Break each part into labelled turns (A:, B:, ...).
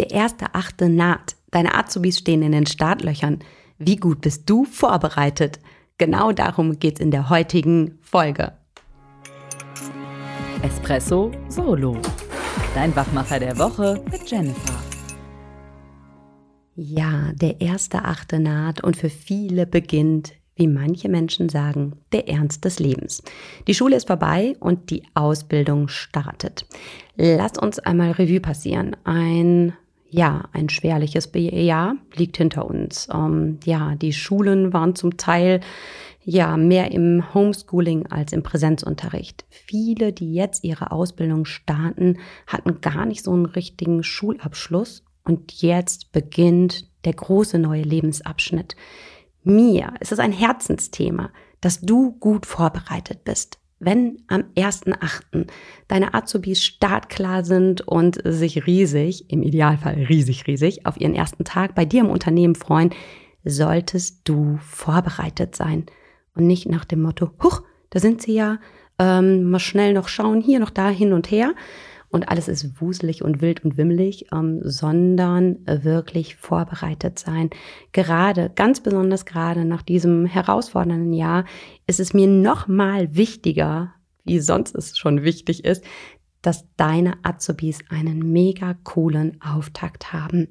A: Der erste Achte naht. Deine Azubis stehen in den Startlöchern. Wie gut bist du vorbereitet? Genau darum geht's in der heutigen Folge.
B: Espresso Solo. Dein Wachmacher der Woche mit Jennifer.
A: Ja, der erste Achte naht und für viele beginnt, wie manche Menschen sagen, der Ernst des Lebens. Die Schule ist vorbei und die Ausbildung startet. Lass uns einmal Revue passieren. Ein ja, ein schwerliches Jahr liegt hinter uns. Ähm, ja, die Schulen waren zum Teil ja mehr im Homeschooling als im Präsenzunterricht. Viele, die jetzt ihre Ausbildung starten, hatten gar nicht so einen richtigen Schulabschluss und jetzt beginnt der große neue Lebensabschnitt. Mir ist es ein Herzensthema, dass du gut vorbereitet bist wenn am 1.8. deine Azubis startklar sind und sich riesig, im Idealfall riesig, riesig, auf ihren ersten Tag bei dir im Unternehmen freuen, solltest du vorbereitet sein. Und nicht nach dem Motto, huch, da sind sie ja, ähm, mal schnell noch schauen, hier noch da hin und her, und alles ist wuselig und wild und wimmelig, ähm, sondern wirklich vorbereitet sein. Gerade, ganz besonders gerade nach diesem herausfordernden Jahr ist es mir noch mal wichtiger, wie sonst es schon wichtig ist, dass deine Azubis einen mega coolen Auftakt haben.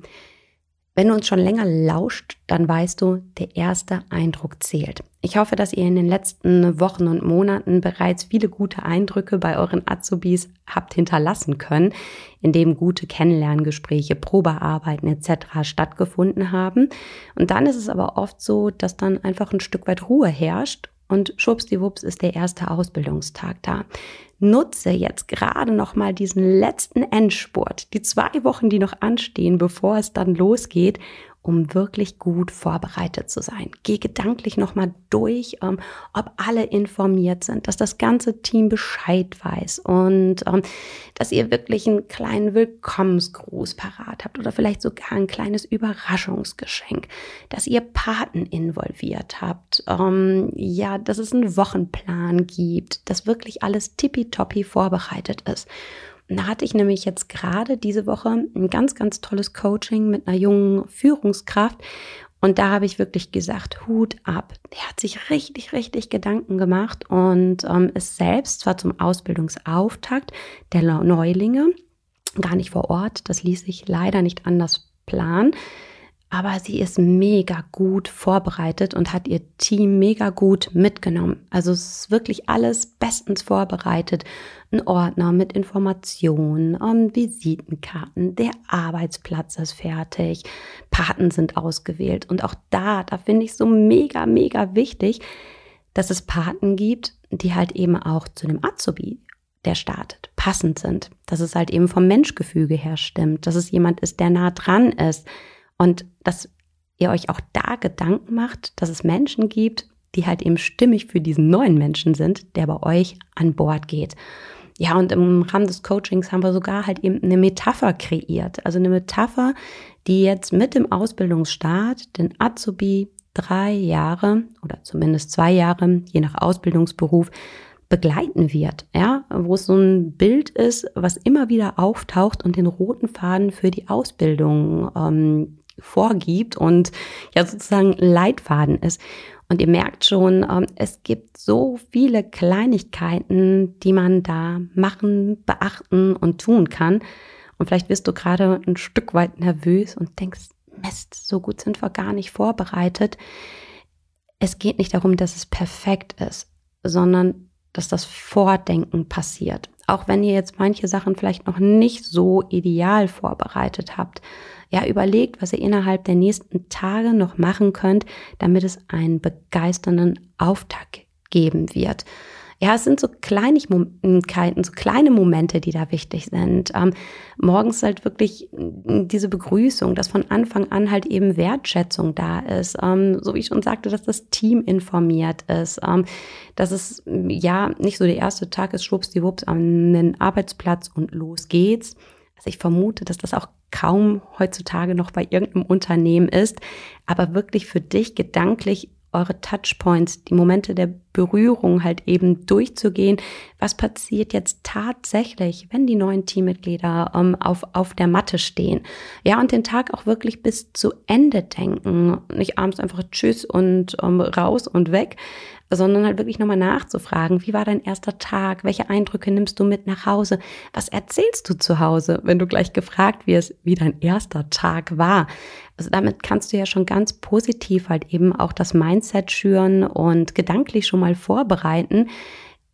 A: Wenn du uns schon länger lauscht, dann weißt du, der erste Eindruck zählt. Ich hoffe, dass ihr in den letzten Wochen und Monaten bereits viele gute Eindrücke bei euren Azubis habt hinterlassen können, indem gute Kennenlerngespräche, Probearbeiten etc. stattgefunden haben. Und dann ist es aber oft so, dass dann einfach ein Stück weit Ruhe herrscht und schwuppsdiwupps ist der erste Ausbildungstag da. Nutze jetzt gerade noch mal diesen letzten Endspurt, die zwei Wochen, die noch anstehen, bevor es dann losgeht, um wirklich gut vorbereitet zu sein. Geh gedanklich nochmal durch, ähm, ob alle informiert sind, dass das ganze Team Bescheid weiß und ähm, dass ihr wirklich einen kleinen Willkommensgruß parat habt oder vielleicht sogar ein kleines Überraschungsgeschenk, dass ihr Paten involviert habt, ähm, ja, dass es einen Wochenplan gibt, dass wirklich alles tippitoppi vorbereitet ist. Da hatte ich nämlich jetzt gerade diese Woche ein ganz, ganz tolles Coaching mit einer jungen Führungskraft. Und da habe ich wirklich gesagt, Hut ab. Der hat sich richtig, richtig Gedanken gemacht und ähm, ist selbst zwar zum Ausbildungsauftakt der Neulinge gar nicht vor Ort. Das ließ sich leider nicht anders planen aber sie ist mega gut vorbereitet und hat ihr Team mega gut mitgenommen. Also es ist wirklich alles bestens vorbereitet. Ein Ordner mit Informationen, um Visitenkarten, der Arbeitsplatz ist fertig, Paten sind ausgewählt und auch da, da finde ich so mega, mega wichtig, dass es Paten gibt, die halt eben auch zu dem Azubi der startet, passend sind, dass es halt eben vom Menschgefüge her stimmt, dass es jemand ist, der nah dran ist, und dass ihr euch auch da Gedanken macht, dass es Menschen gibt, die halt eben stimmig für diesen neuen Menschen sind, der bei euch an Bord geht. Ja, und im Rahmen des Coachings haben wir sogar halt eben eine Metapher kreiert. Also eine Metapher, die jetzt mit dem Ausbildungsstart den Azubi drei Jahre oder zumindest zwei Jahre, je nach Ausbildungsberuf, begleiten wird, ja, wo es so ein Bild ist, was immer wieder auftaucht und den roten Faden für die Ausbildung ähm, vorgibt und ja sozusagen Leitfaden ist. Und ihr merkt schon, ähm, es gibt so viele Kleinigkeiten, die man da machen, beachten und tun kann. Und vielleicht wirst du gerade ein Stück weit nervös und denkst, Mist, so gut sind wir gar nicht vorbereitet. Es geht nicht darum, dass es perfekt ist, sondern dass das Vordenken passiert. Auch wenn ihr jetzt manche Sachen vielleicht noch nicht so ideal vorbereitet habt, ja, überlegt, was ihr innerhalb der nächsten Tage noch machen könnt, damit es einen begeisternden Auftakt geben wird. Ja, es sind so Kleinigkeiten, so kleine Momente, die da wichtig sind. Ähm, morgens halt wirklich diese Begrüßung, dass von Anfang an halt eben Wertschätzung da ist. Ähm, so wie ich schon sagte, dass das Team informiert ist. Ähm, dass es ja nicht so der erste Tag ist, schwuppsdiwupps an den Arbeitsplatz und los geht's. Also ich vermute, dass das auch kaum heutzutage noch bei irgendeinem Unternehmen ist, aber wirklich für dich gedanklich eure Touchpoints, die Momente der Berührung halt eben durchzugehen. Was passiert jetzt tatsächlich, wenn die neuen Teammitglieder ähm, auf, auf der Matte stehen? Ja, und den Tag auch wirklich bis zu Ende denken. Nicht abends einfach Tschüss und ähm, raus und weg, sondern halt wirklich nochmal nachzufragen, wie war dein erster Tag? Welche Eindrücke nimmst du mit nach Hause? Was erzählst du zu Hause, wenn du gleich gefragt wirst, wie dein erster Tag war? Also damit kannst du ja schon ganz positiv halt eben auch das Mindset schüren und gedanklich schon mal vorbereiten,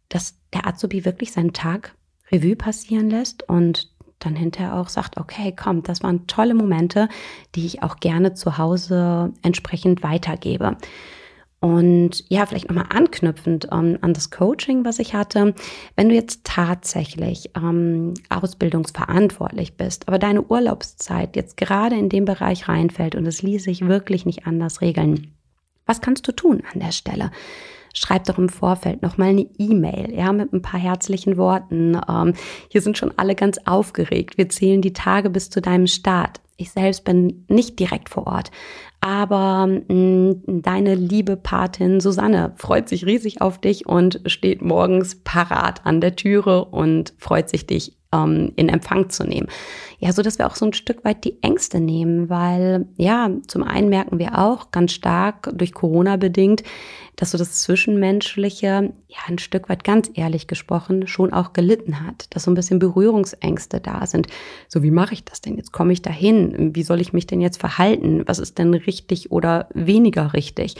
A: dass der Azubi wirklich seinen Tag Revue passieren lässt und dann hinterher auch sagt, okay, komm, das waren tolle Momente, die ich auch gerne zu Hause entsprechend weitergebe. Und ja, vielleicht nochmal anknüpfend ähm, an das Coaching, was ich hatte. Wenn du jetzt tatsächlich ähm, ausbildungsverantwortlich bist, aber deine Urlaubszeit jetzt gerade in dem Bereich reinfällt und es ließ sich wirklich nicht anders regeln, was kannst du tun an der Stelle? Schreib doch im Vorfeld nochmal eine E-Mail, ja, mit ein paar herzlichen Worten. Ähm, hier sind schon alle ganz aufgeregt. Wir zählen die Tage bis zu deinem Start. Ich selbst bin nicht direkt vor Ort, aber mh, mm, deine liebe Patin Susanne freut sich riesig auf dich und steht morgens parat an der Türe und freut sich, dich ähm, in Empfang zu nehmen. Ja, so dass wir auch so ein Stück weit die Ängste nehmen, weil ja, zum einen merken wir auch ganz stark durch Corona bedingt, dass so das Zwischenmenschliche, ja, ein Stück weit ganz ehrlich gesprochen, schon auch gelitten hat, dass so ein bisschen Berührungsängste da sind. So, wie mache ich das denn? Jetzt komme ich dahin. Wie soll ich mich denn jetzt verhalten? Was ist denn richtig oder weniger richtig?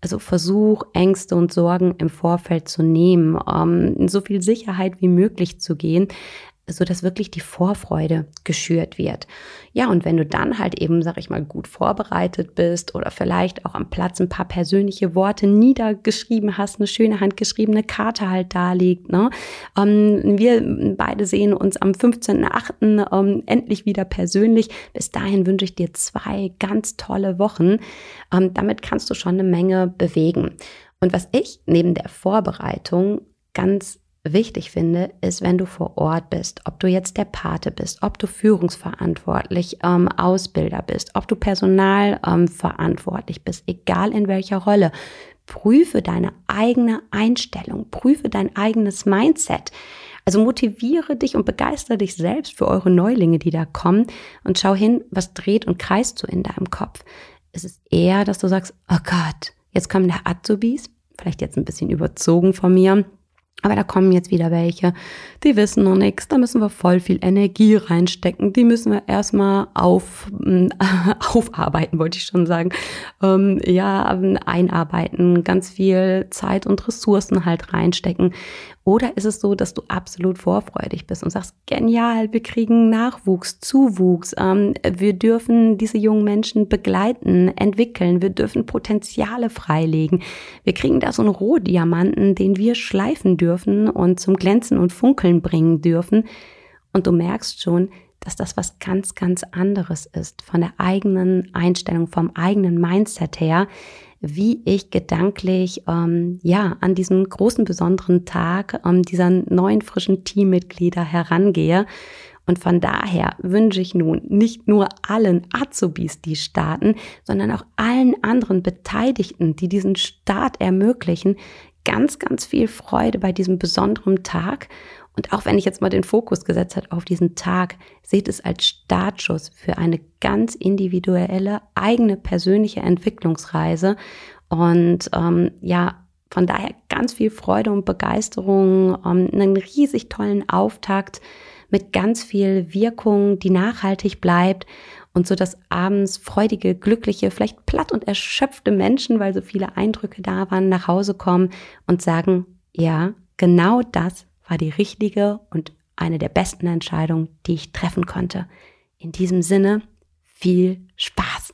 A: Also versuch Ängste und Sorgen im Vorfeld zu nehmen, in so viel Sicherheit wie möglich zu gehen, so dass wirklich die Vorfreude geschürt wird. Ja, und wenn du dann halt eben, sag ich mal, gut vorbereitet bist oder vielleicht auch am Platz ein paar persönliche Worte niedergeschrieben hast, eine schöne handgeschriebene Karte halt da liegt. Ne? Ähm, wir beide sehen uns am 15.8. Ähm, endlich wieder persönlich. Bis dahin wünsche ich dir zwei ganz tolle Wochen. Ähm, damit kannst du schon eine Menge bewegen. Und was ich neben der Vorbereitung ganz wichtig finde, ist, wenn du vor Ort bist, ob du jetzt der Pate bist, ob du führungsverantwortlich, ähm, Ausbilder bist, ob du personalverantwortlich ähm, bist, egal in welcher Rolle, prüfe deine eigene Einstellung, prüfe dein eigenes Mindset. Also motiviere dich und begeistere dich selbst für eure Neulinge, die da kommen und schau hin, was dreht und kreist so in deinem Kopf. Es ist eher, dass du sagst, oh Gott, jetzt kommen der Azubis, vielleicht jetzt ein bisschen überzogen von mir, aber da kommen jetzt wieder welche, die wissen noch nichts, da müssen wir voll viel Energie reinstecken, die müssen wir erstmal auf, äh, aufarbeiten, wollte ich schon sagen. Ähm, ja, einarbeiten, ganz viel Zeit und Ressourcen halt reinstecken. Oder ist es so, dass du absolut vorfreudig bist und sagst, genial, wir kriegen Nachwuchs, Zuwuchs, ähm, wir dürfen diese jungen Menschen begleiten, entwickeln, wir dürfen Potenziale freilegen. Wir kriegen da so einen Rohdiamanten, den wir schleifen dürfen und zum Glänzen und Funkeln bringen dürfen. Und du merkst schon, dass das was ganz, ganz anderes ist von der eigenen Einstellung, vom eigenen Mindset her, wie ich gedanklich ähm, ja an diesen großen besonderen Tag ähm, dieser neuen frischen Teammitglieder herangehe. Und von daher wünsche ich nun nicht nur allen Azubis, die starten, sondern auch allen anderen Beteiligten, die diesen Start ermöglichen, ganz, ganz viel Freude bei diesem besonderen Tag und auch wenn ich jetzt mal den Fokus gesetzt habe auf diesen Tag, seht es als Startschuss für eine ganz individuelle, eigene persönliche Entwicklungsreise. Und ähm, ja, von daher ganz viel Freude und Begeisterung, ähm, einen riesig tollen Auftakt mit ganz viel Wirkung, die nachhaltig bleibt und so dass abends freudige, glückliche, vielleicht platt und erschöpfte Menschen, weil so viele Eindrücke da waren, nach Hause kommen und sagen, ja, genau das war die richtige und eine der besten Entscheidungen, die ich treffen konnte. In diesem Sinne, viel Spaß!